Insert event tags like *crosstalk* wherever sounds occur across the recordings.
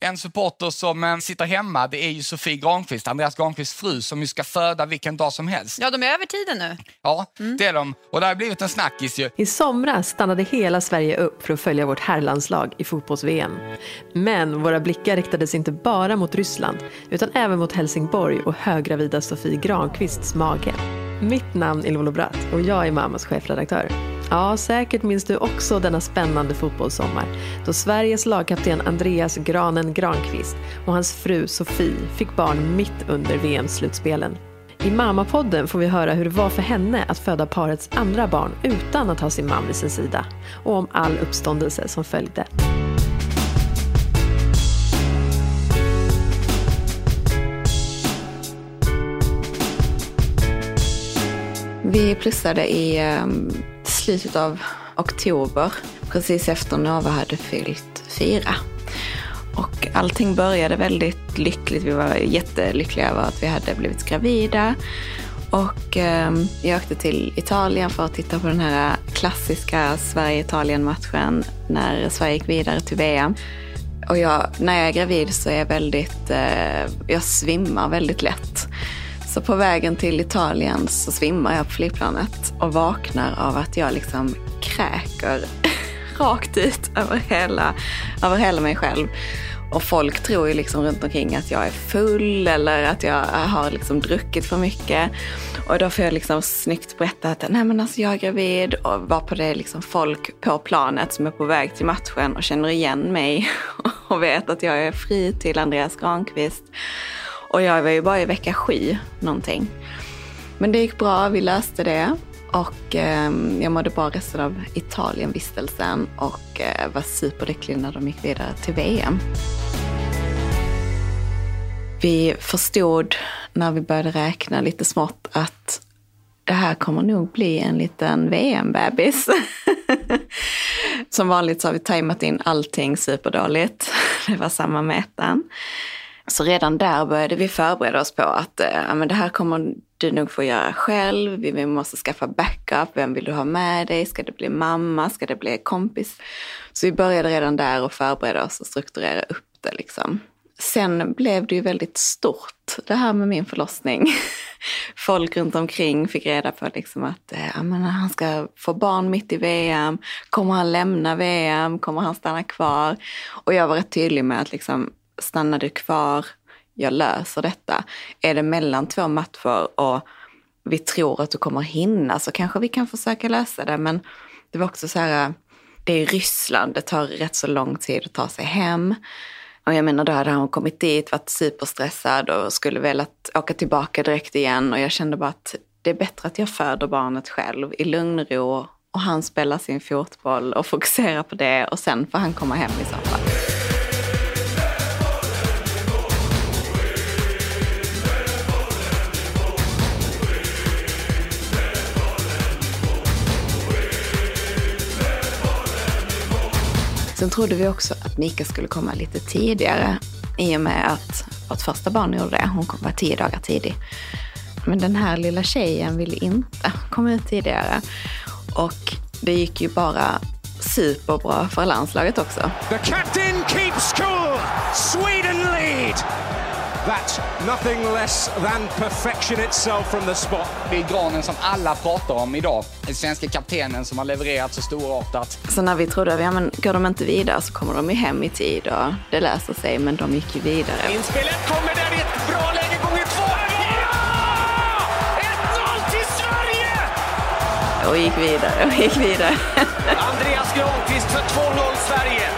En supporter som eh, sitter hemma, det är ju Sofie Granqvist, Andreas Granqvists fru, som ju ska föda vilken dag som helst. Ja, de är över tiden nu. Ja, det är de. Och det har blivit en snackis ju. I somras stannade hela Sverige upp för att följa vårt herrlandslag i fotbolls-VM. Men våra blickar riktades inte bara mot Ryssland utan även mot Helsingborg och höggravida Sofie Granqvists mage. Mitt namn är Lolo Bratt och jag är Mamas chefredaktör. Ja, säkert minns du också denna spännande fotbollssommar då Sveriges lagkapten Andreas Granen Granqvist och hans fru Sofie fick barn mitt under VM-slutspelen. I Mamapodden får vi höra hur det var för henne att föda parets andra barn utan att ha sin man vid sin sida och om all uppståndelse som följde. Vi plussade i um, slutet av oktober, precis efter Nova hade fyllt fyra. Och allting började väldigt lyckligt. Vi var jättelyckliga över att vi hade blivit gravida. Och eh, jag åkte till Italien för att titta på den här klassiska Sverige-Italien-matchen när Sverige gick vidare till VM. Och jag, när jag är gravid så är jag väldigt, eh, jag svimmar väldigt lätt. Så på vägen till Italien så svimmar jag på flygplanet och vaknar av att jag liksom kräker *laughs* rakt ut över hela, över hela mig själv. Och folk tror ju liksom runt omkring att jag är full eller att jag har liksom druckit för mycket. Och då får jag liksom snyggt berätta att nej men alltså jag är gravid och var på det liksom folk på planet som är på väg till matchen och känner igen mig *laughs* och vet att jag är fri till Andreas Granqvist. Och jag var ju bara i vecka sju någonting. Men det gick bra, vi löste det. Och eh, jag mådde bra resten av Italienvistelsen och eh, var superlycklig när de gick vidare till VM. Vi förstod när vi började räkna lite smått att det här kommer nog bli en liten VM-bebis. *laughs* Som vanligt så har vi tajmat in allting superdåligt. *laughs* Det var samma med ettan. Så redan där började vi förbereda oss på att äh, men det här kommer du nog få göra själv. Vi måste skaffa backup. Vem vill du ha med dig? Ska det bli mamma? Ska det bli kompis? Så vi började redan där och förbereda oss och strukturera upp det. Liksom. Sen blev det ju väldigt stort, det här med min förlossning. *laughs* Folk runt omkring fick reda på liksom att äh, men han ska få barn mitt i VM. Kommer han lämna VM? Kommer han stanna kvar? Och jag var rätt tydlig med att liksom, stannar du kvar, jag löser detta. Är det mellan två matcher och vi tror att du kommer hinna så kanske vi kan försöka lösa det. Men det var också så här, det är Ryssland, det tar rätt så lång tid att ta sig hem. Och jag menar, då hade han kommit dit, varit superstressad och skulle velat åka tillbaka direkt igen. Och jag kände bara att det är bättre att jag föder barnet själv i lugn och ro och han spelar sin fotboll och fokuserar på det och sen får han komma hem i så fall. Sen trodde vi också att Mika skulle komma lite tidigare i och med att vårt första barn gjorde det. Hon kom bara tio dagar tidig. Men den här lilla tjejen ville inte komma ut tidigare. Och det gick ju bara superbra för landslaget också. The captain keeps cool. Sweden lead. That's nothing less than perfection itself from the spot. Det är granen som alla pratar om idag. Den svenska kaptenen som har levererat så storartat. Så när vi trodde att ja, men går de inte vidare så kommer de ju hem i tid och det löser sig. Men de gick ju vidare. Inspelet kommer där i ett bra läge gånger två. Ja! 1-0 till Sverige! Och gick vidare och gick vidare. Andreas Granqvist för 2-0 Sverige.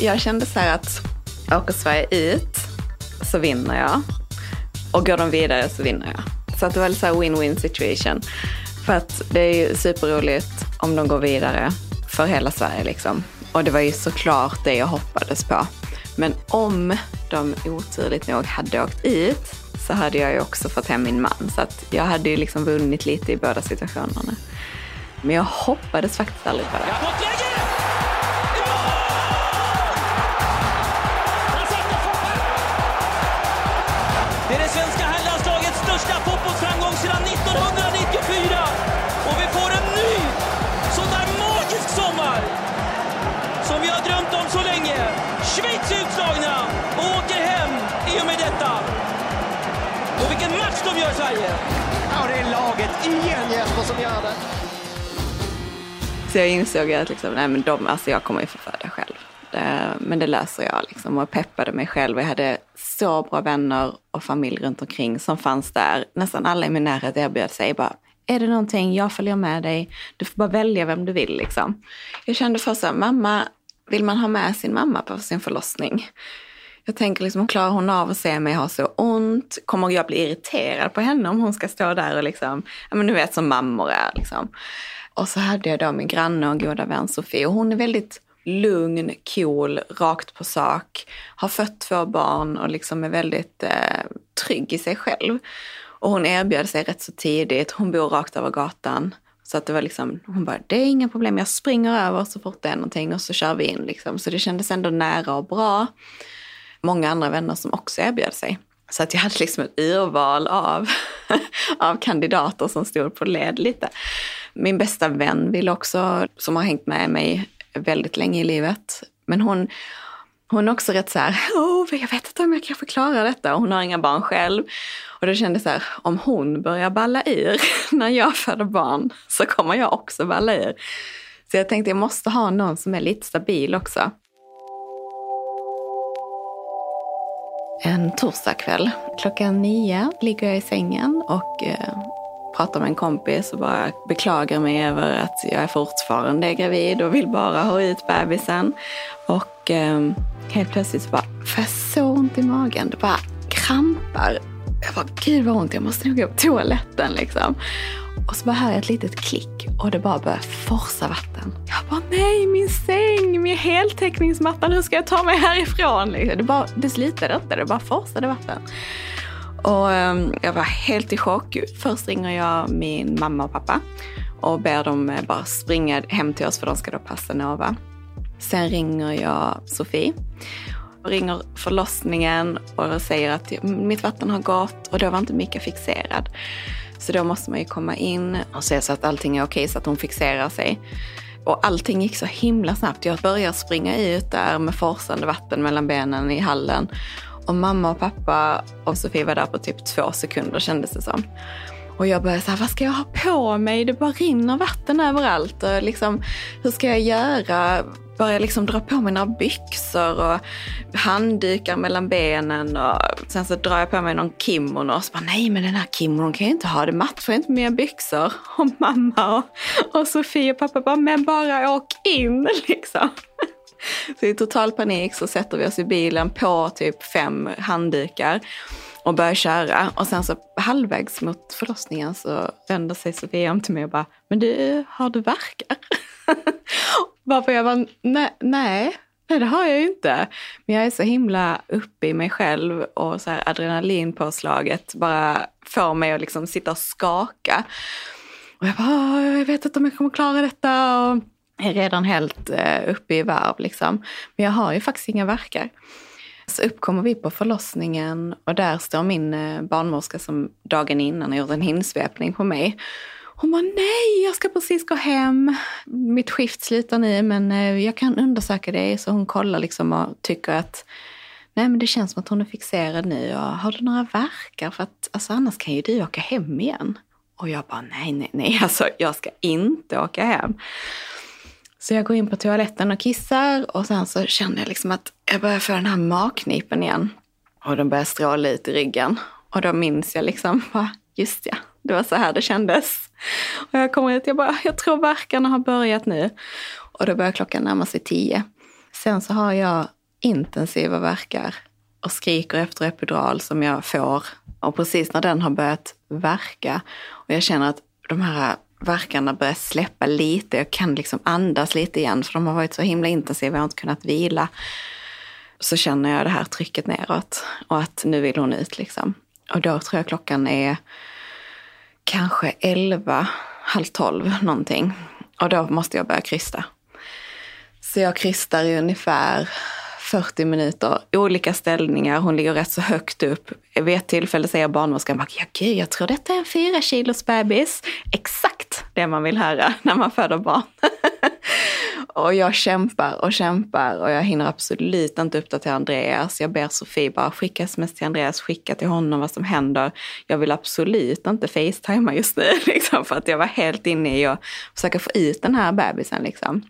Jag kände så här att åker Sverige ut så vinner jag. Och går de vidare så vinner jag. Så att det var lite så win-win situation. För att det är ju superroligt om de går vidare för hela Sverige liksom. Och det var ju såklart det jag hoppades på. Men om de oturligt nog hade åkt ut så hade jag ju också fått hem min man. Så att jag hade ju liksom vunnit lite i båda situationerna. Men jag hoppades faktiskt aldrig på det. Och vilken match de gör Sverige! Ja, det är laget igen Jesper som gör det. Så jag insåg att liksom, nej, men de, alltså jag kommer ju få föda själv. Det, men det löser jag liksom och peppade mig själv. Jag hade så bra vänner och familj runt omkring som fanns där. Nästan alla i min närhet erbjöd sig bara, är det någonting, jag följer med dig. Du får bara välja vem du vill liksom. Jag kände först så här, mamma, vill man ha med sin mamma på sin förlossning? Jag tänker liksom, klarar hon av att se mig ha så ont? Kommer jag bli irriterad på henne om hon ska stå där och liksom, ja men du vet som mammor är liksom. Och så hade jag då min granne och goda vän Sofie och hon är väldigt lugn, cool, rakt på sak, har fött två barn och liksom är väldigt eh, trygg i sig själv. Och hon erbjöd sig rätt så tidigt, hon bor rakt över gatan. Så att det var liksom, hon bara, det är inga problem, jag springer över så fort det är någonting och så kör vi in liksom. Så det kändes ändå nära och bra. Många andra vänner som också erbjöd sig. Så att jag hade liksom ett urval av, *laughs* av kandidater som stod på led lite. Min bästa vän vill också, som har hängt med mig väldigt länge i livet. Men hon, hon är också rätt så här, oh, jag vet inte om jag kan förklara detta. Hon har inga barn själv. Och då kände jag så här, om hon börjar balla ur *laughs* när jag föder barn så kommer jag också balla ur. Så jag tänkte jag måste ha någon som är lite stabil också. En torsdagkväll klockan nio ligger jag i sängen och eh, pratar med en kompis och bara beklagar mig över att jag är fortfarande gravid och vill bara ha ut bebisen. Och eh, helt plötsligt så bara får jag så ont i magen. Det bara krampar. Jag bara, gud vad ont, jag måste nog gå på toaletten liksom. Och så bara hör jag ett litet klick och det bara börjar forsa vatten. Jag bara, nej min säng, min heltäckningsmatta, hur ska jag ta mig härifrån? Det, bara, det slutade inte, det bara forsade vatten. Och ehm, jag var helt i chock. Först ringer jag min mamma och pappa och ber dem eh, bara springa hem till oss för de ska då passa Nova. Sen ringer jag Sofie och ringer förlossningen och säger att mitt vatten har gått och då var inte Mika fixerad. Så då måste man ju komma in och se så att allting är okej så att hon fixerar sig. Och allting gick så himla snabbt. Jag började springa ut där med forsande vatten mellan benen i hallen. Och mamma och pappa och Sofie var där på typ två sekunder kändes det som. Och jag började så här, vad ska jag ha på mig? Det bara rinner vatten överallt. Och liksom, hur ska jag göra? Började liksom dra på mig byxor och handdukar mellan benen. Och sen så drar jag på mig någon kimono och så bara, nej men den här kimonon kan jag inte ha, det matchar inte med mina byxor. *laughs* Och mamma och, och Sofie och pappa bara, men bara åk in *laughs* liksom. Så i total panik så sätter vi oss i bilen på typ fem handdukar och börjar köra. Och sen så halvvägs mot förlossningen så vänder sig Sofia om till mig och bara, men du, har du verkar? *laughs* Varför jag bara, nej, nej, det har jag ju inte. Men jag är så himla uppe i mig själv och så här adrenalinpåslaget bara får mig att liksom sitta och skaka. Och jag bara, jag vet inte om jag kommer klara detta. Och är redan helt eh, uppe i varv liksom. Men jag har ju faktiskt inga verkar. Så uppkommer vi på förlossningen och där står min eh, barnmorska som dagen innan har gjort en hinsvepning på mig. Hon bara, nej, jag ska precis gå hem. Mitt skift slutar nu, men eh, jag kan undersöka dig. Så hon kollar liksom och tycker att nej, men det känns som att hon är fixerad nu. Och har du några verkar? För att alltså, annars kan ju du åka hem igen. Och jag bara, nej, nej, nej, *laughs* alltså jag ska inte åka hem. Så jag går in på toaletten och kissar och sen så känner jag liksom att jag börjar få den här magknipen igen. Och den börjar stråla ut i ryggen. Och då minns jag liksom, just ja, det var så här det kändes. Och jag kommer ut, jag bara, jag tror verkarna har börjat nu. Och då börjar klockan närma sig tio. Sen så har jag intensiva verkar och skriker efter epidural som jag får. Och precis när den har börjat verka och jag känner att de här verkarna börjar släppa lite. Jag kan liksom andas lite igen för de har varit så himla intensiva. Jag har inte kunnat vila. Så känner jag det här trycket neråt och att nu vill hon ut liksom. Och då tror jag klockan är kanske elva, halv tolv någonting. Och då måste jag börja krysta. Så jag krystar i ungefär 40 minuter, olika ställningar. Hon ligger rätt så högt upp. Vid ett tillfälle säger barnmorskan, ja gud, jag tror detta är en fyra kilos bebis. Exakt det man vill höra *laughs* när man föder barn. *laughs* Och jag kämpar och kämpar och jag hinner absolut inte uppdatera Andreas. Jag ber Sofie bara skicka sms till Andreas, skicka till honom vad som händer. Jag vill absolut inte facetima just nu, *laughs* liksom, för att jag var helt inne i att försöka få ut den här bebisen. Liksom.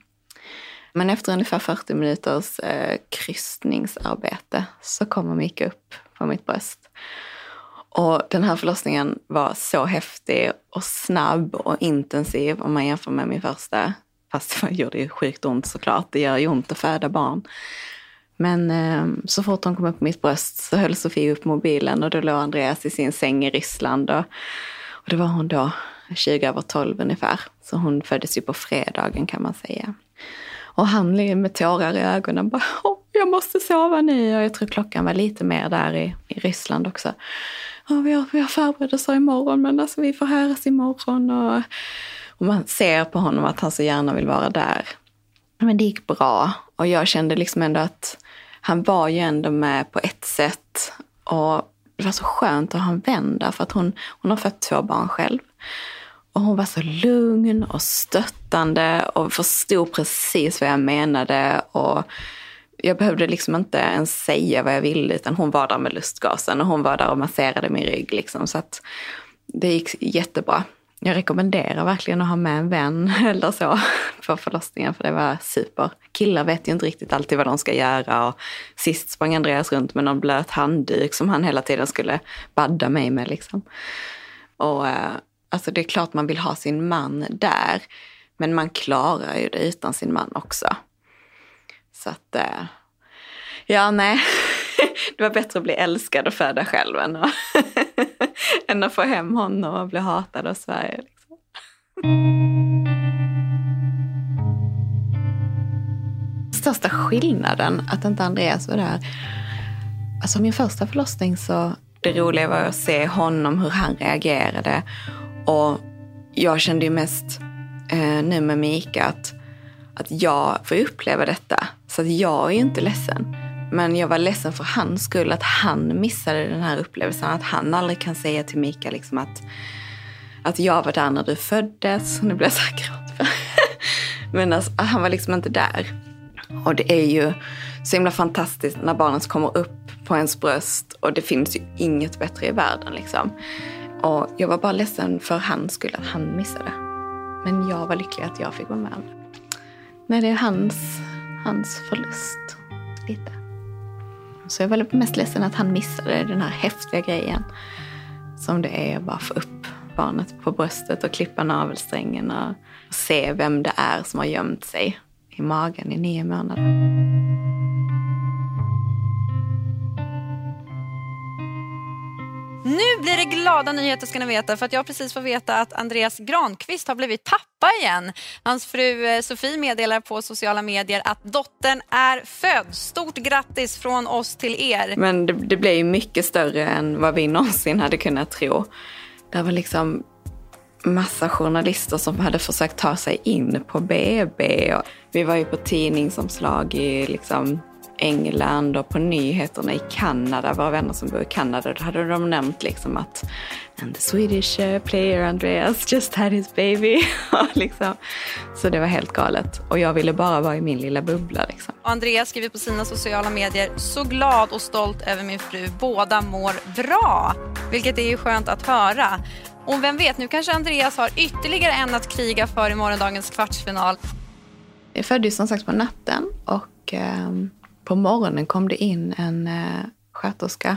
Men efter ungefär 40 minuters eh, krystningsarbete så kommer Micke upp på mitt bröst. Och den här förlossningen var så häftig och snabb och intensiv om man jämför med min första. Fast det gjorde ju sjukt ont såklart. Det gör ju ont att föda barn. Men eh, så fort hon kom upp på mitt bröst så höll Sofie upp mobilen och då låg Andreas i sin säng i Ryssland. Och, och det var hon då 20 över 12 ungefär. Så hon föddes ju på fredagen kan man säga. Och han med tårar i ögonen bara, jag måste sova nu. Och jag tror klockan var lite mer där i, i Ryssland också. Ja, vi, har, vi har förberedelser imorgon men alltså vi får höras imorgon. Och, och man ser på honom att han så gärna vill vara där. Men det gick bra och jag kände liksom ändå att han var ju ändå med på ett sätt. Och det var så skönt att ha en vän där för att hon, hon har fött två barn själv. Och hon var så lugn och stöttande och förstod precis vad jag menade. Och jag behövde liksom inte ens säga vad jag ville utan hon var där med lustgasen och hon var där och masserade min rygg. Liksom. Så att det gick jättebra. Jag rekommenderar verkligen att ha med en vän *laughs* eller så på förlossningen för det var super. Killar vet ju inte riktigt alltid vad de ska göra och sist sprang Andreas runt med någon blöt handduk som han hela tiden skulle badda mig med. Liksom. Och eh, alltså det är klart man vill ha sin man där men man klarar ju det utan sin man också. Så att, eh, ja nej, *laughs* det var bättre att bli älskad och föda själv än att, *laughs* än att få hem honom och bli hatad av Sverige. Liksom. Största skillnaden att inte Andreas var där. Alltså min första förlossning så det roliga var att se honom, hur han reagerade. Och jag kände ju mest eh, nu med Mika att att jag får uppleva detta. Så att jag är ju inte ledsen. Men jag var ledsen för hans skull, att han missade den här upplevelsen. Att han aldrig kan säga till Mika liksom att, att jag var där när du föddes. Nu blir jag så här gråt. *laughs* Men alltså, han var liksom inte där. Och det är ju så himla fantastiskt när barnet kommer upp på ens bröst och det finns ju inget bättre i världen liksom. Och jag var bara ledsen för hans skull att han missade. Men jag var lycklig att jag fick vara med om det. Nej, det är hans, hans förlust. Lite. Så jag var mest ledsen att han missade den här häftiga grejen. Som det är att bara få upp barnet på bröstet och klippa navelsträngen och se vem det är som har gömt sig i magen i nio månader. Nu blir det glada nyheter ska ni veta för att jag precis får veta att Andreas Granqvist har blivit pappa igen. Hans fru eh, Sofie meddelar på sociala medier att dottern är född. Stort grattis från oss till er. Men det, det blev ju mycket större än vad vi någonsin hade kunnat tro. Det var liksom massa journalister som hade försökt ta sig in på BB. Vi var ju på tidningsomslag i liksom England och på nyheterna i Kanada, våra vänner som bor i Kanada, då hade de nämnt liksom att And the Swedish uh, player Andreas just had his baby. *laughs* liksom. Så det var helt galet. Och jag ville bara vara i min lilla bubbla. Liksom. Andreas skriver på sina sociala medier, så glad och stolt över min fru. Båda mår bra. Vilket är ju skönt att höra. Och vem vet, nu kanske Andreas har ytterligare en att kriga för i morgondagens kvartsfinal. Jag föddes som sagt på natten och um på morgonen kom det in en eh, sköterska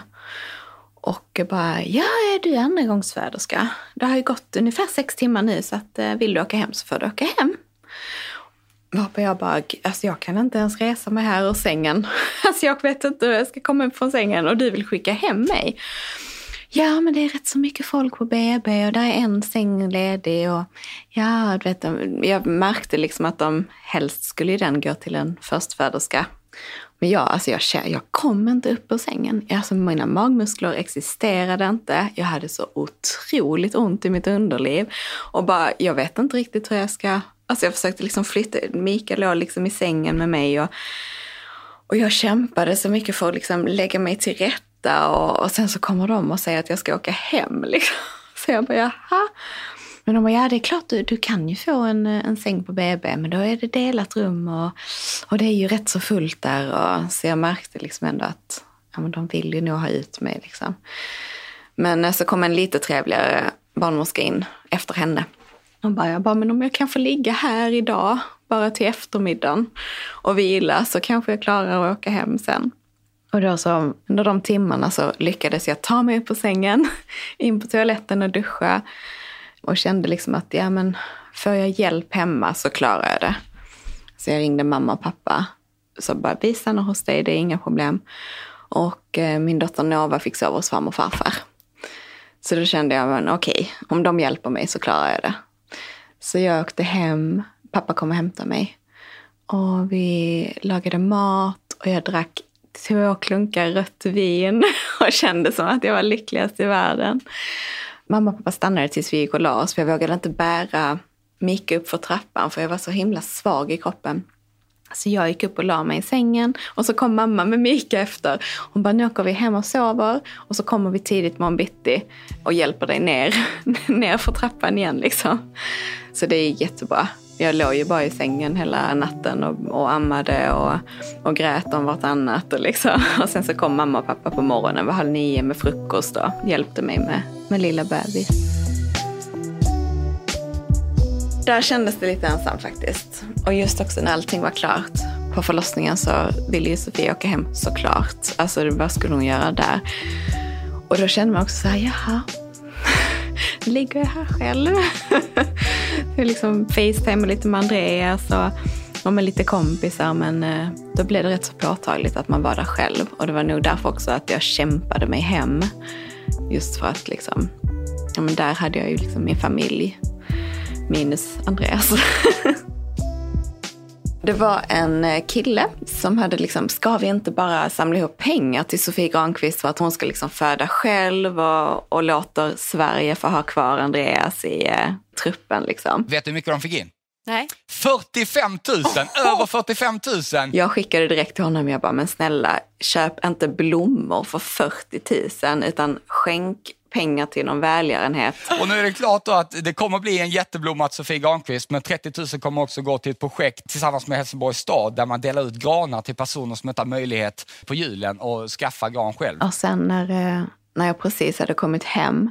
och bara, ja, är du andragångsföderska? Det har ju gått ungefär sex timmar nu så att eh, vill du åka hem så får du åka hem. Varpå jag bara, alltså jag kan inte ens resa mig här ur sängen. *laughs* Alltså jag vet inte hur jag ska komma upp från sängen och du vill skicka hem mig. Ja, men det är rätt så mycket folk på BB och där är en säng ledig. Och ja, du vet, jag märkte liksom att de helst skulle den gå till en förstföderska. Men jag, alltså jag, jag kom inte upp ur sängen. Alltså mina magmuskler existerade inte. Jag hade så otroligt ont i mitt underliv. Och bara, jag vet inte riktigt hur jag ska... Alltså jag försökte liksom flytta. Mikael låg liksom i sängen med mig. Och, och jag kämpade så mycket för att liksom lägga mig till rätta. Och, och sen så kommer de och säger att jag ska åka hem. Liksom. *laughs* Så jag bara, jaha. Men de bara, ja det är klart du, du kan ju få en, eh, en säng på BB, men då är det delat rum och, och det är ju rätt så fullt där. Och, så jag märkte liksom ändå att ja, men de vill ju nog ha ut mig. Liksom. Men eh, så kom en lite trevligare barnmorska in efter henne. Och bara, jag bara, men om jag kan få ligga här idag, bara till eftermiddagen och vila så kanske jag klarar att åka hem sen. Och då så, under de timmarna så lyckades jag ta mig upp på sängen, *laughs* in på toaletten och duscha. Och kände liksom att, ja men, får jag hjälp hemma så klarar jag det. Så jag ringde mamma och pappa. Så bara, vi stannar hos dig, det är inga problem. Och eh, min dotter Nova fick sova hos farmor och farfar. Så då kände jag, men okej, om de hjälper mig så klarar jag det. Så jag åkte hem, pappa kom och hämtade mig. Och vi lagade mat och jag drack två klunkar rött vin *laughs* och kände som att jag var lyckligast i världen. Mamma och pappa stannade tills vi gick och la oss för jag vågade inte bära Mika upp för trappan för jag var så himla svag i kroppen. Så jag gick upp och la mig i sängen och så kom mamma med Mika efter. Hon bara, nu åker vi hem och sover och så kommer vi tidigt morgon bitti och hjälper dig ner, *laughs* ner för trappan igen liksom. Så det är jättebra. Jag låg ju bara i sängen hela natten och, och ammade och, och grät om vartannat. Och, liksom. *laughs* och sen så kom mamma och pappa på morgonen vid halv nio med frukost och hjälpte mig med, med lilla bebis. Där kändes det lite ensamt faktiskt. Och just också när allting var klart på förlossningen så ville ju Sofia åka hem såklart. Alltså vad skulle hon göra där? Och då kände man också så här, jaha, ligger jag här själv? *laughs* jag liksom facetime lite med Andreas och, och med lite kompisar. Men eh, då blev det rätt så påtagligt att man var där själv. Och det var nog därför också att jag kämpade mig hem. Just för att liksom, ja men där hade jag ju liksom min familj minus Andreas. *laughs* Det var en eh, kille som hade liksom, ska vi inte bara samla ihop pengar till Sofie Granqvist för att hon ska liksom föda själv och, och låter Sverige få ha kvar Andreas i eh, truppen liksom. Vet du hur mycket de fick in? Nej. 45 000! Över 45 000! Jag skickade direkt till honom, jag bara, men snälla, köp inte blommor för 40 000 utan skänk pengar till någon välgörenhet. Och nu är det klart då att det kommer bli en jätteblomma till Sofie Granqvist, men 30 000 kommer också gå till ett projekt tillsammans med Helsingborgs stad där man delar ut granar till personer som inte har möjlighet på julen och skaffa gran själv. Och sen när, eh, när jag precis hade kommit hem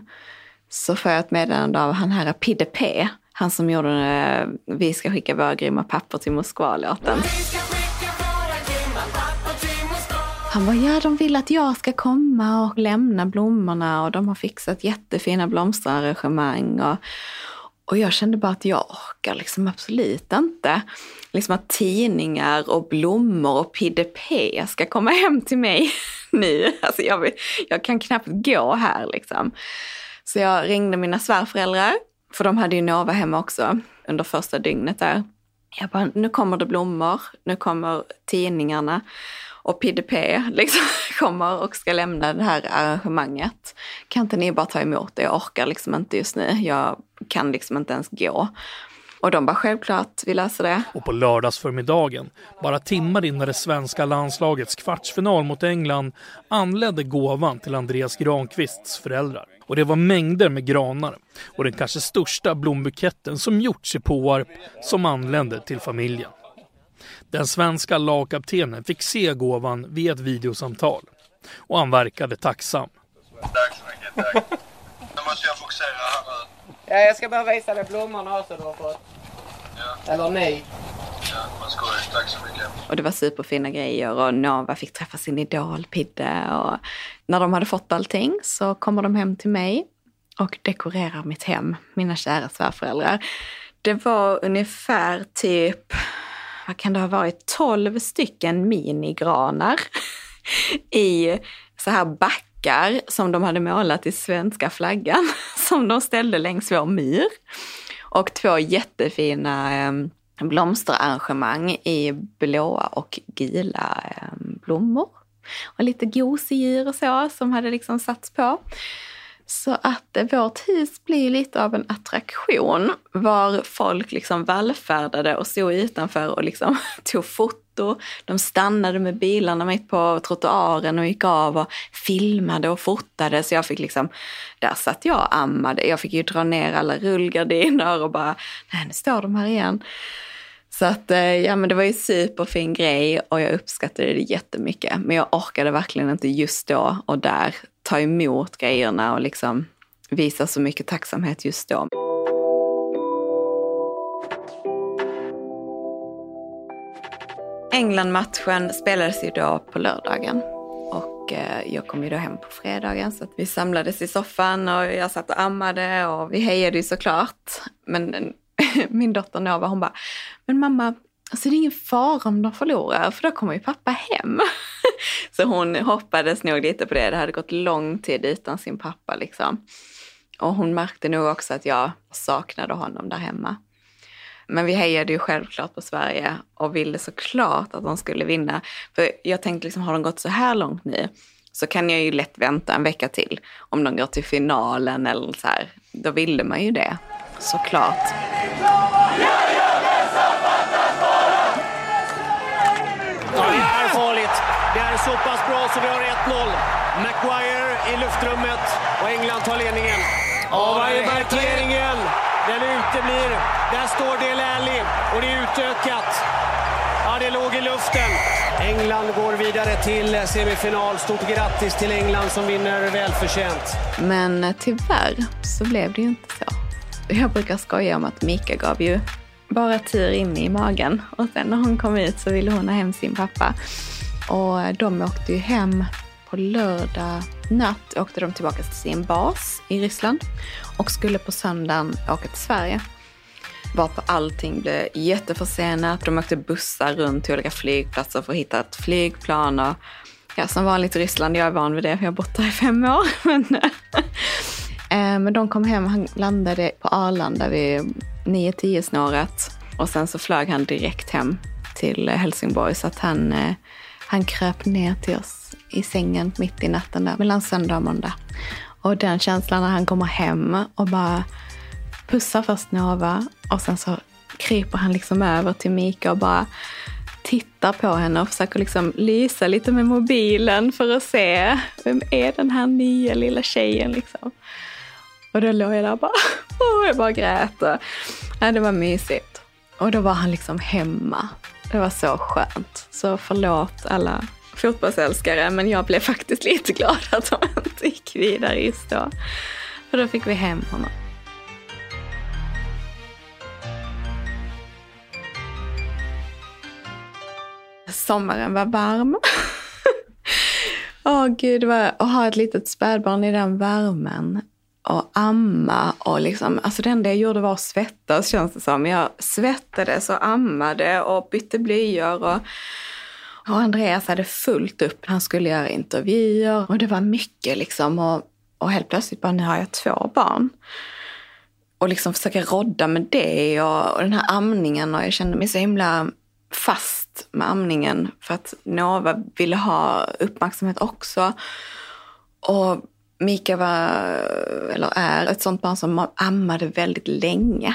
så får jag ett meddelande av han här Pidde P. Han som gjorde eh, Vi ska skicka våra grymma papper till Moskva-låten. Han bara, ja de vill att jag ska komma och lämna blommorna och de har fixat jättefina blomsterarrangemang. Och, och jag kände bara att jag orkar liksom absolut inte. Liksom att tidningar och blommor och PDP ska komma hem till mig *laughs* nu. Alltså jag, jag kan knappt gå här liksom. Så jag ringde mina svärföräldrar, för de hade ju Nova hemma också under första dygnet där. Jag bara, nu kommer det blommor, nu kommer tidningarna och PDP liksom *laughs* kommer och ska lämna det här arrangemanget. Kan inte ni bara ta emot det? Jag orkar liksom inte just nu. Jag kan liksom inte ens gå. Och de bara självklart, vi löser det. Och på lördagsförmiddagen, bara timmar innan det svenska landslagets kvartsfinal mot England, anlände gåvan till Andreas Granqvists föräldrar. Och det var mängder med granar och den kanske största blombuketten som gjorts i Påarp som anlände till familjen. Den svenska lagkaptenen fick se gåvan via ett videosamtal och han verkade tacksam. Tack så mycket, tack. Nu måste jag fokusera här nu. Ja, jag ska bara visa dig blommorna också du har fått. Ja. Eller ni. Ja. Tack så mycket. Och det var superfina grejer och Nova fick träffa sin idol Pidde. Och när de hade fått allting så kommer de hem till mig och dekorerar mitt hem, mina kära svärföräldrar. Det var ungefär typ vad kan det ha varit, 12 stycken minigranar *laughs* i så här backar som de hade målat i svenska flaggan *laughs* som de ställde längs vår myr. Och två jättefina eh, blomsterarrangemang i blåa och gula eh, blommor. Och lite gosedjur och så som hade liksom satts på. Så att vårt hus blir lite av en attraktion var folk liksom vallfärdade och stod utanför och liksom *laughs* tog foto. De stannade med bilarna mitt på trottoaren och gick av och filmade och fotade. Så jag fick liksom, där satt jag och ammade. Jag fick ju dra ner alla rullgardiner och bara, nej nu står de här igen. Så att, eh, ja men det var ju superfin grej och jag uppskattade det jättemycket. Men jag orkade verkligen inte just då och där ta emot grejerna och liksom visa så mycket tacksamhet just då. England-matchen spelades ju då på lördagen och eh, jag kom ju då hem på fredagen så att vi samlades i soffan och jag satt och ammade och vi hejade ju såklart. Men *laughs* min dotter Nova hon bara, men mamma, alltså det är ingen fara om de förlorar för då kommer ju pappa hem. *laughs* *laughs* så hon hoppades nog lite på det. Det hade gått lång tid utan sin pappa liksom. Och hon märkte nog också att jag saknade honom där hemma. Men vi hejade ju självklart på Sverige och ville såklart att de skulle vinna. För jag tänkte liksom, har de gått så här långt nu så kan jag ju lätt vänta en vecka till om de går till finalen eller så här. Då ville man ju det, såklart. Så pass bra så vi har 1-0. Maguire i luftrummet och England tar ledningen. Ja, vad är markeringen? Den uteblir. Där står Dele Alli och det är utökat. Ja, det låg i luften. England går vidare till semifinal. Stort grattis till England som vinner välförtjänt. Men eh, tyvärr så blev det ju inte så. Jag brukar skoja om att Mika gav ju bara tur inne i magen och sen när hon kom ut så ville hon ha hem sin pappa. Och de åkte ju hem på lördag natt åkte de tillbaka till sin bas i Ryssland och skulle på söndagen åka till Sverige. Varpå allting blev jätteförsenat. De åkte bussar runt till olika flygplatser för att hitta ett flygplan. Och, ja, som vanligt i Ryssland, jag är van vid det, för jag har bott där i fem år. *laughs* Men, eh, men de kom hem, han landade på Arlanda vid 9-10 snåret. Och sen så flög han direkt hem till Helsingborg så att han, eh, han kröp ner till oss i sängen mitt i natten där mellan söndag och måndag. Och den känslan när han kommer hem och bara pussar först Nova och sen så kryper han liksom över till Mika och bara tittar på henne och försöker liksom lysa lite med mobilen för att se vem är den här nya lilla tjejen liksom. Och då låg jag där och bara, *laughs* oh, jag bara grät. Och, ja, det var mysigt. Och då var han liksom hemma. Det var så skönt. Så förlåt alla fotbollsälskare, men jag blev faktiskt lite glad att de inte gick vidare just då. För då fick vi hem honom. Sommaren var varm. *laughs* Åh oh, gud, vad, att ha ett litet spädbarn i den värmen och amma och liksom, alltså det enda jag gjorde var att svettas känns det som. Jag svettades och ammade och bytte blöjor och, och Andreas hade fullt upp. Han skulle göra intervjuer och det var mycket liksom och, och helt plötsligt bara nu har jag två barn. Och liksom försöka rodda med det och, och den här amningen och jag kände mig så himla fast med amningen för att Nova ville ha uppmärksamhet också. Och Mika var, eller är, ett sånt barn som ammade väldigt länge.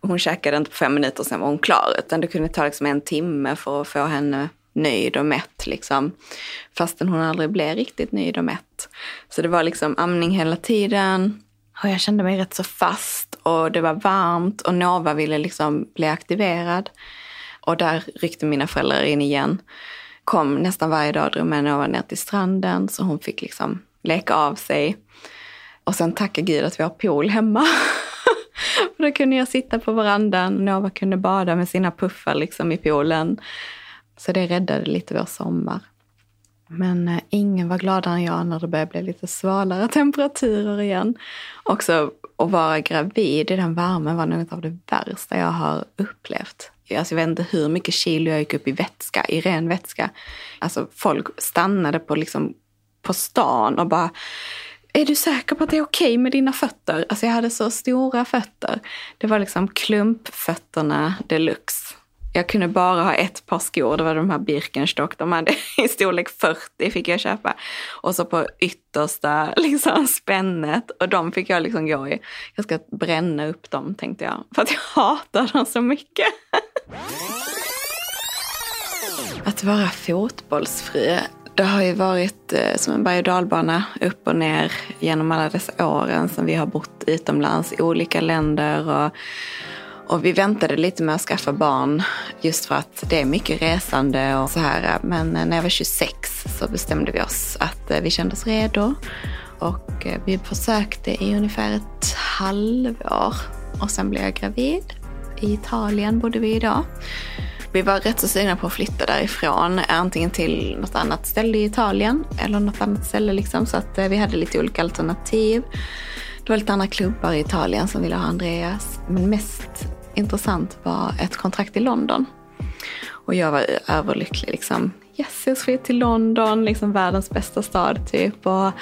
hon käkade inte på fem minuter, sen var hon klar. Utan det kunde ta liksom en timme för att få henne nöjd och mätt. Liksom. Fastän hon aldrig blev riktigt nöjd och mätt. Så det var liksom amning hela tiden. Och jag kände mig rätt så fast och det var varmt och Nova ville liksom bli aktiverad. Och där ryckte mina föräldrar in igen. Kom nästan varje dag, och drog med Nova ner till stranden så hon fick liksom leka av sig. Och sen tacka gud att vi har pool hemma. *laughs* För då kunde jag sitta på verandan, Nova kunde bada med sina puffar liksom i poolen. Så det räddade lite vår sommar. Men eh, ingen var gladare än jag när det började bli lite svalare *laughs* temperaturer igen. Också att vara gravid i den värmen var något av det värsta jag har upplevt. Alltså jag vet inte hur mycket kilo jag gick upp i vätska, i ren vätska. Alltså folk stannade på liksom på stan och bara är du säker på att det är okej okay med dina fötter? Alltså jag hade så stora fötter. Det var liksom klumpfötterna deluxe. Jag kunde bara ha ett par skor, det var de här Birkenstock, de hade *laughs* i storlek 40 fick jag köpa. Och så på yttersta liksom, spännet och de fick jag liksom gå i. Jag ska bränna upp dem tänkte jag, för att jag hatar dem så mycket. *laughs* Att vara fotbollsfri, det har ju varit eh, som en berg och dalbana upp och ner genom alla dessa åren som vi har bott utomlands i olika länder. Och, och vi väntade lite med att skaffa barn just för att det är mycket resande och så här. Men eh, när jag var 26 så bestämde vi oss att eh, vi kände oss redo. Och vi försökte i ungefär ett halvår. Och sen blev jag gravid. I Italien bodde vi idag. Vi var rätt så sugna på att flytta därifrån, antingen till något annat ställe i Italien eller något annat ställe liksom. Så att eh, vi hade lite olika alternativ. Det var lite andra klubbar i Italien som ville ha Andreas. Men mest intressant var ett kontrakt i London. Och jag var överlycklig liksom. Yes, jag ska till London, liksom världens bästa stad typ. Och,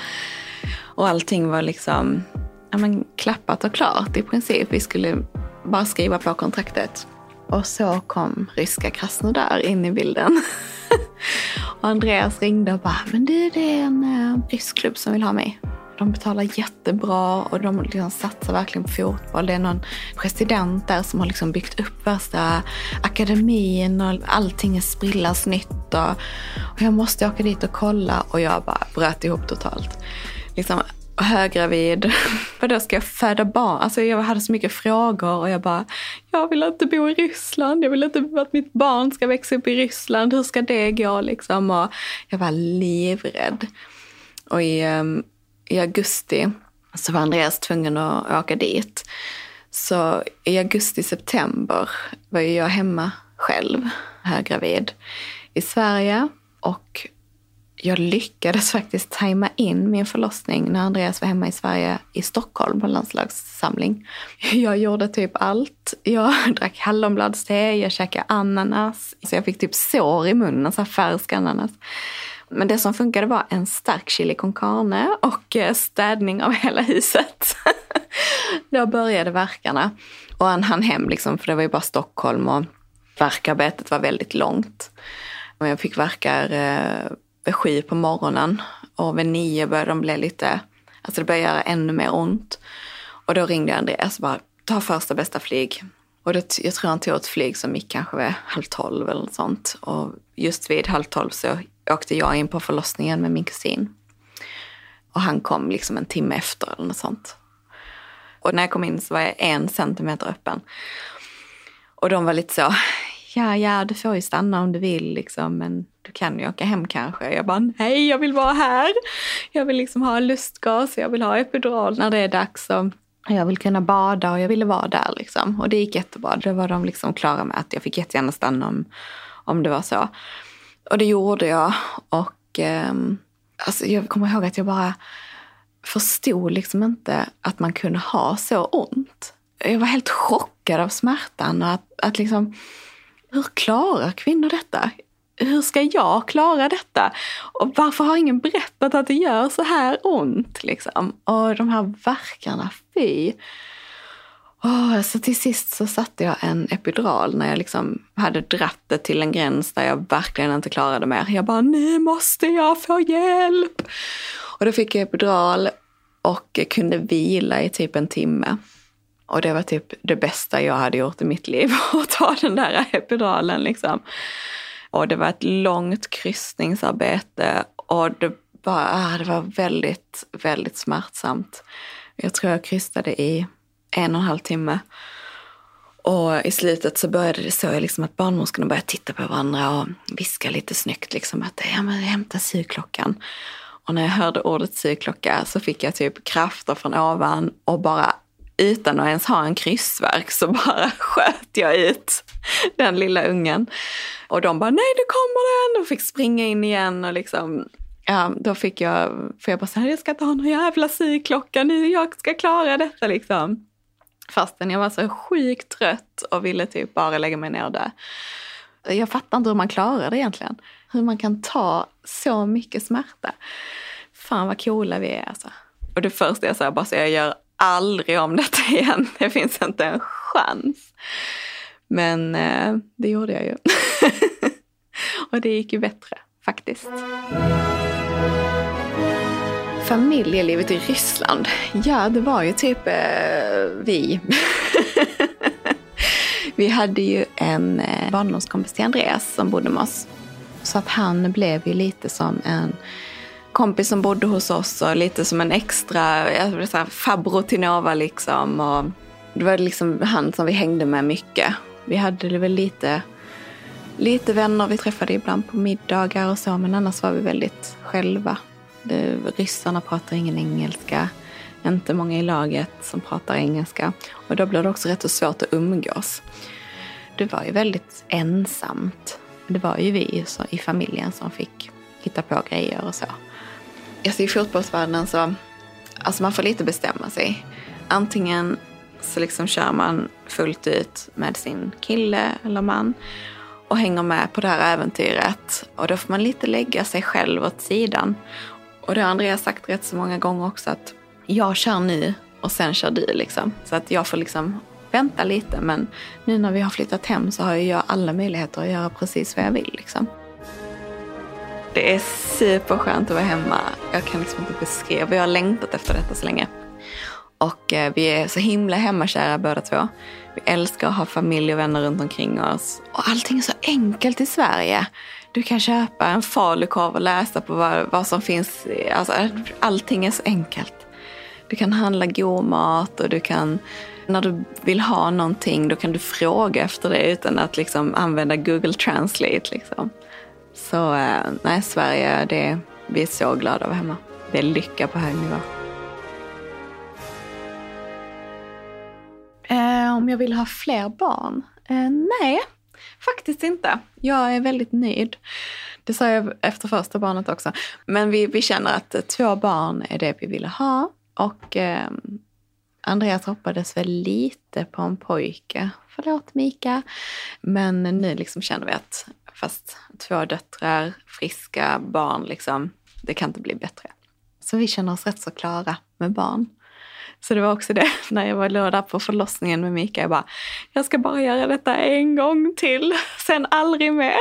och allting var liksom ja, men, klappat och klart i princip. Vi skulle bara skriva på kontraktet. Och så kom ryska Krasnodar in i bilden. *laughs* och Andreas ringde och bara, men du, det är en eh, rysk klubb som vill ha mig. De betalar jättebra och de liksom satsar verkligen på fotboll. Det är någon president där som har liksom byggt upp värsta akademin och allting är sprillans nytt. Och, och jag måste åka dit och kolla och jag bara bröt ihop totalt. Liksom, höggravid. *laughs* Vadå, ska jag föda barn? Alltså jag hade så mycket frågor och jag bara, jag vill inte bo i Ryssland. Jag vill inte att mitt barn ska växa upp i Ryssland. Hur ska det gå liksom? Och jag var livrädd. Och i, um, i augusti så var Andreas tvungen att åka dit. Så i augusti-september var jag hemma själv, höggravid, i Sverige. Och jag lyckades faktiskt tajma in min förlossning när Andreas var hemma i Sverige i Stockholm på landslagssamling. Jag gjorde typ allt. Jag *laughs* drack hallonbladste, jag käkade ananas. Så jag fick typ sår i munnen, så här färsk ananas. Men det som funkade var en stark chili con carne och eh, städning av hela huset. *laughs* Då började verkarna. Och han hann hem liksom, för det var ju bara Stockholm och verkarbetet var väldigt långt. Och jag fick verkar eh, vid sju på morgonen och vid nio började de bli lite, alltså det började göra ännu mer ont. Och då ringde jag Andreas och bara, ta första bästa flyg. Och det, jag tror han tog ett flyg som gick kanske vid halv tolv eller något sånt. Och just vid halv tolv så åkte jag in på förlossningen med min kusin. Och han kom liksom en timme efter eller något sånt. Och när jag kom in så var jag en centimeter öppen. Och de var lite så, ja, ja, du får ju stanna om du vill liksom, men du kan ju åka hem kanske. Jag bara, nej, jag vill vara här. Jag vill liksom ha lustgas, jag vill ha epidural när det är dags. Och jag vill kunna bada och jag ville vara där liksom. Och det gick jättebra. Då var de liksom klara med att jag fick jättegärna stanna om, om det var så. Och det gjorde jag. Och eh, alltså, jag kommer ihåg att jag bara förstod liksom inte att man kunde ha så ont. Jag var helt chockad av smärtan och att, att liksom hur klarar kvinnor detta? Hur ska jag klara detta? Och varför har ingen berättat att det gör så här ont? Liksom? Och de här verkarna, fy. Oh, så till sist så satte jag en epidural när jag liksom hade dratt det till en gräns där jag verkligen inte klarade mer. Jag bara, nu måste jag få hjälp! Och då fick jag epidural och kunde vila i typ en timme. Och det var typ det bästa jag hade gjort i mitt liv, *laughs* att ta den där epiduralen liksom. Och det var ett långt kryssningsarbete och det, bara, ah, det var väldigt, väldigt smärtsamt. Jag tror jag krystade i en och en halv timme. Och i slutet så började det så liksom att barnmorskorna började titta på varandra och viska lite snyggt liksom att ja, men hämta sugklockan. Och när jag hörde ordet sugklocka så fick jag typ krafter från ovan och bara utan att ens ha en kryssverk så bara *laughs* sköt jag ut den lilla ungen. Och de bara, nej nu kommer den! Och fick springa in igen och liksom, ja, då fick jag, för jag bara, så här, jag ska inte ha någon jävla syklocka nu, jag ska klara detta liksom. Fastän jag var så sjukt trött och ville typ bara lägga mig ner där. Jag fattar inte hur man klarar det egentligen. Hur man kan ta så mycket smärta. Fan vad coola vi är alltså. Och det första jag sa bara så jag gör aldrig om detta *laughs* igen. Det finns inte en chans. Men eh, det gjorde jag ju. *laughs* och det gick ju bättre faktiskt. Familjelivet i Ryssland. Ja, det var ju typ eh, vi. *laughs* vi hade ju en eh, barndomskompis till Andreas som bodde med oss. Så att han blev ju lite som en kompis som bodde hos oss och lite som en extra farbror till Nova liksom. Och det var liksom han som vi hängde med mycket. Vi hade väl lite, lite vänner, vi träffade ibland på middagar och så, men annars var vi väldigt själva. Det, ryssarna pratar ingen engelska, inte många i laget som pratar engelska. Och då blev det också rätt så svårt att umgås. Det var ju väldigt ensamt. Det var ju vi i familjen som fick hitta på grejer och så. Alltså I fotbollsvärlden så, alltså man får lite bestämma sig. Antingen så liksom kör man fullt ut med sin kille eller man och hänger med på det här äventyret. Och då får man lite lägga sig själv åt sidan. Och det har Andreas sagt rätt så många gånger också att jag kör nu och sen kör du liksom. Så att jag får liksom vänta lite men nu när vi har flyttat hem så har jag alla möjligheter att göra precis vad jag vill liksom. Det är superskönt att vara hemma. Jag kan liksom inte beskriva. Jag har längtat efter detta så länge. Och eh, vi är så himla hemmakära båda två. Vi älskar att ha familj och vänner runt omkring oss. Och allting är så enkelt i Sverige. Du kan köpa en falukorv och läsa på vad, vad som finns. Alltså, allting är så enkelt. Du kan handla god mat och du kan, när du vill ha någonting, då kan du fråga efter det utan att liksom använda Google Translate. Liksom. Så eh, nej, Sverige, det, vi är så glada att vara hemma. Det är lycka på hög nivå. Eh, om jag vill ha fler barn? Eh, nej, faktiskt inte. Jag är väldigt nöjd. Det sa jag efter första barnet också. Men vi, vi känner att två barn är det vi ville ha. Och eh, Andreas hoppades väl lite på en pojke. Förlåt Mika. Men nu liksom känner vi att fast två döttrar, friska barn, liksom, det kan inte bli bättre. Så vi känner oss rätt så klara med barn. Så det var också det, *laughs* när jag var där på förlossningen med Mika, jag bara, jag ska bara göra detta en gång till, *laughs* sen aldrig mer.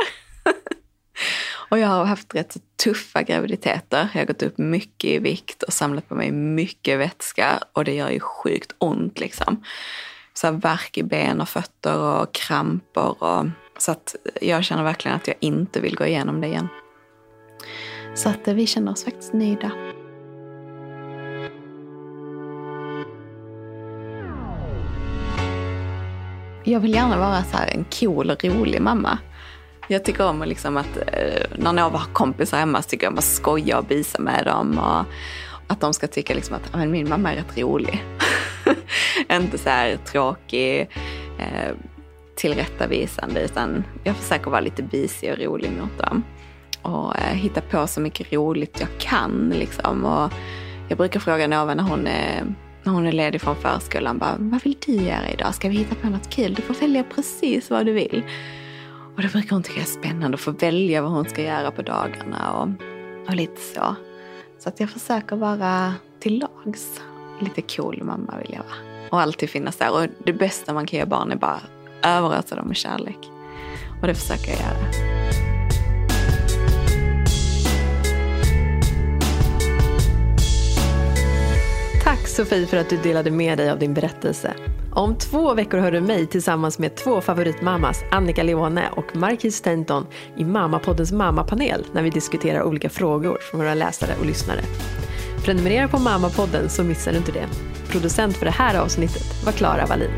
*laughs* och jag har haft rätt så tuffa graviditeter. Jag har gått upp mycket i vikt och samlat på mig mycket vätska och det gör ju sjukt ont liksom. Så här värk i ben och fötter och kramper och så att jag känner verkligen att jag inte vill gå igenom det igen. Så att eh, vi känner oss faktiskt nöjda. Jag vill gärna vara så en cool och rolig mamma. Jag tycker om liksom att eh, när Nova har kompisar hemma så tycker jag om att skoja och bisa med dem. Och att de ska tycka liksom att min mamma är rätt rolig. *laughs* *laughs* Inte så här tråkig, eh, tillrättavisande utan jag försöker vara lite busig och rolig mot dem. Och eh, hitta på så mycket roligt jag kan liksom. Och jag brukar fråga Nova när hon är när hon är ledig från förskolan. Bara, vad vill du göra idag? Ska vi hitta på något kul? Du får välja precis vad du vill. Och det brukar hon tycka är spännande att få välja vad hon ska göra på dagarna och, och lite så. Så att jag försöker vara till lags. Lite cool mamma vill jag vara. Och alltid finnas där. Och det bästa man kan göra barn är bara överösa dem med kärlek. Och det försöker jag göra. Tack Sofie för att du delade med dig av din berättelse. Om två veckor hör du mig tillsammans med två favoritmammas, Annika Leone och Marquis Stenton i Mammapoddens mammapanel när vi diskuterar olika frågor från våra läsare och lyssnare. Prenumerera på Mammapodden så missar du inte det. Producent för det här avsnittet var Klara Wallin.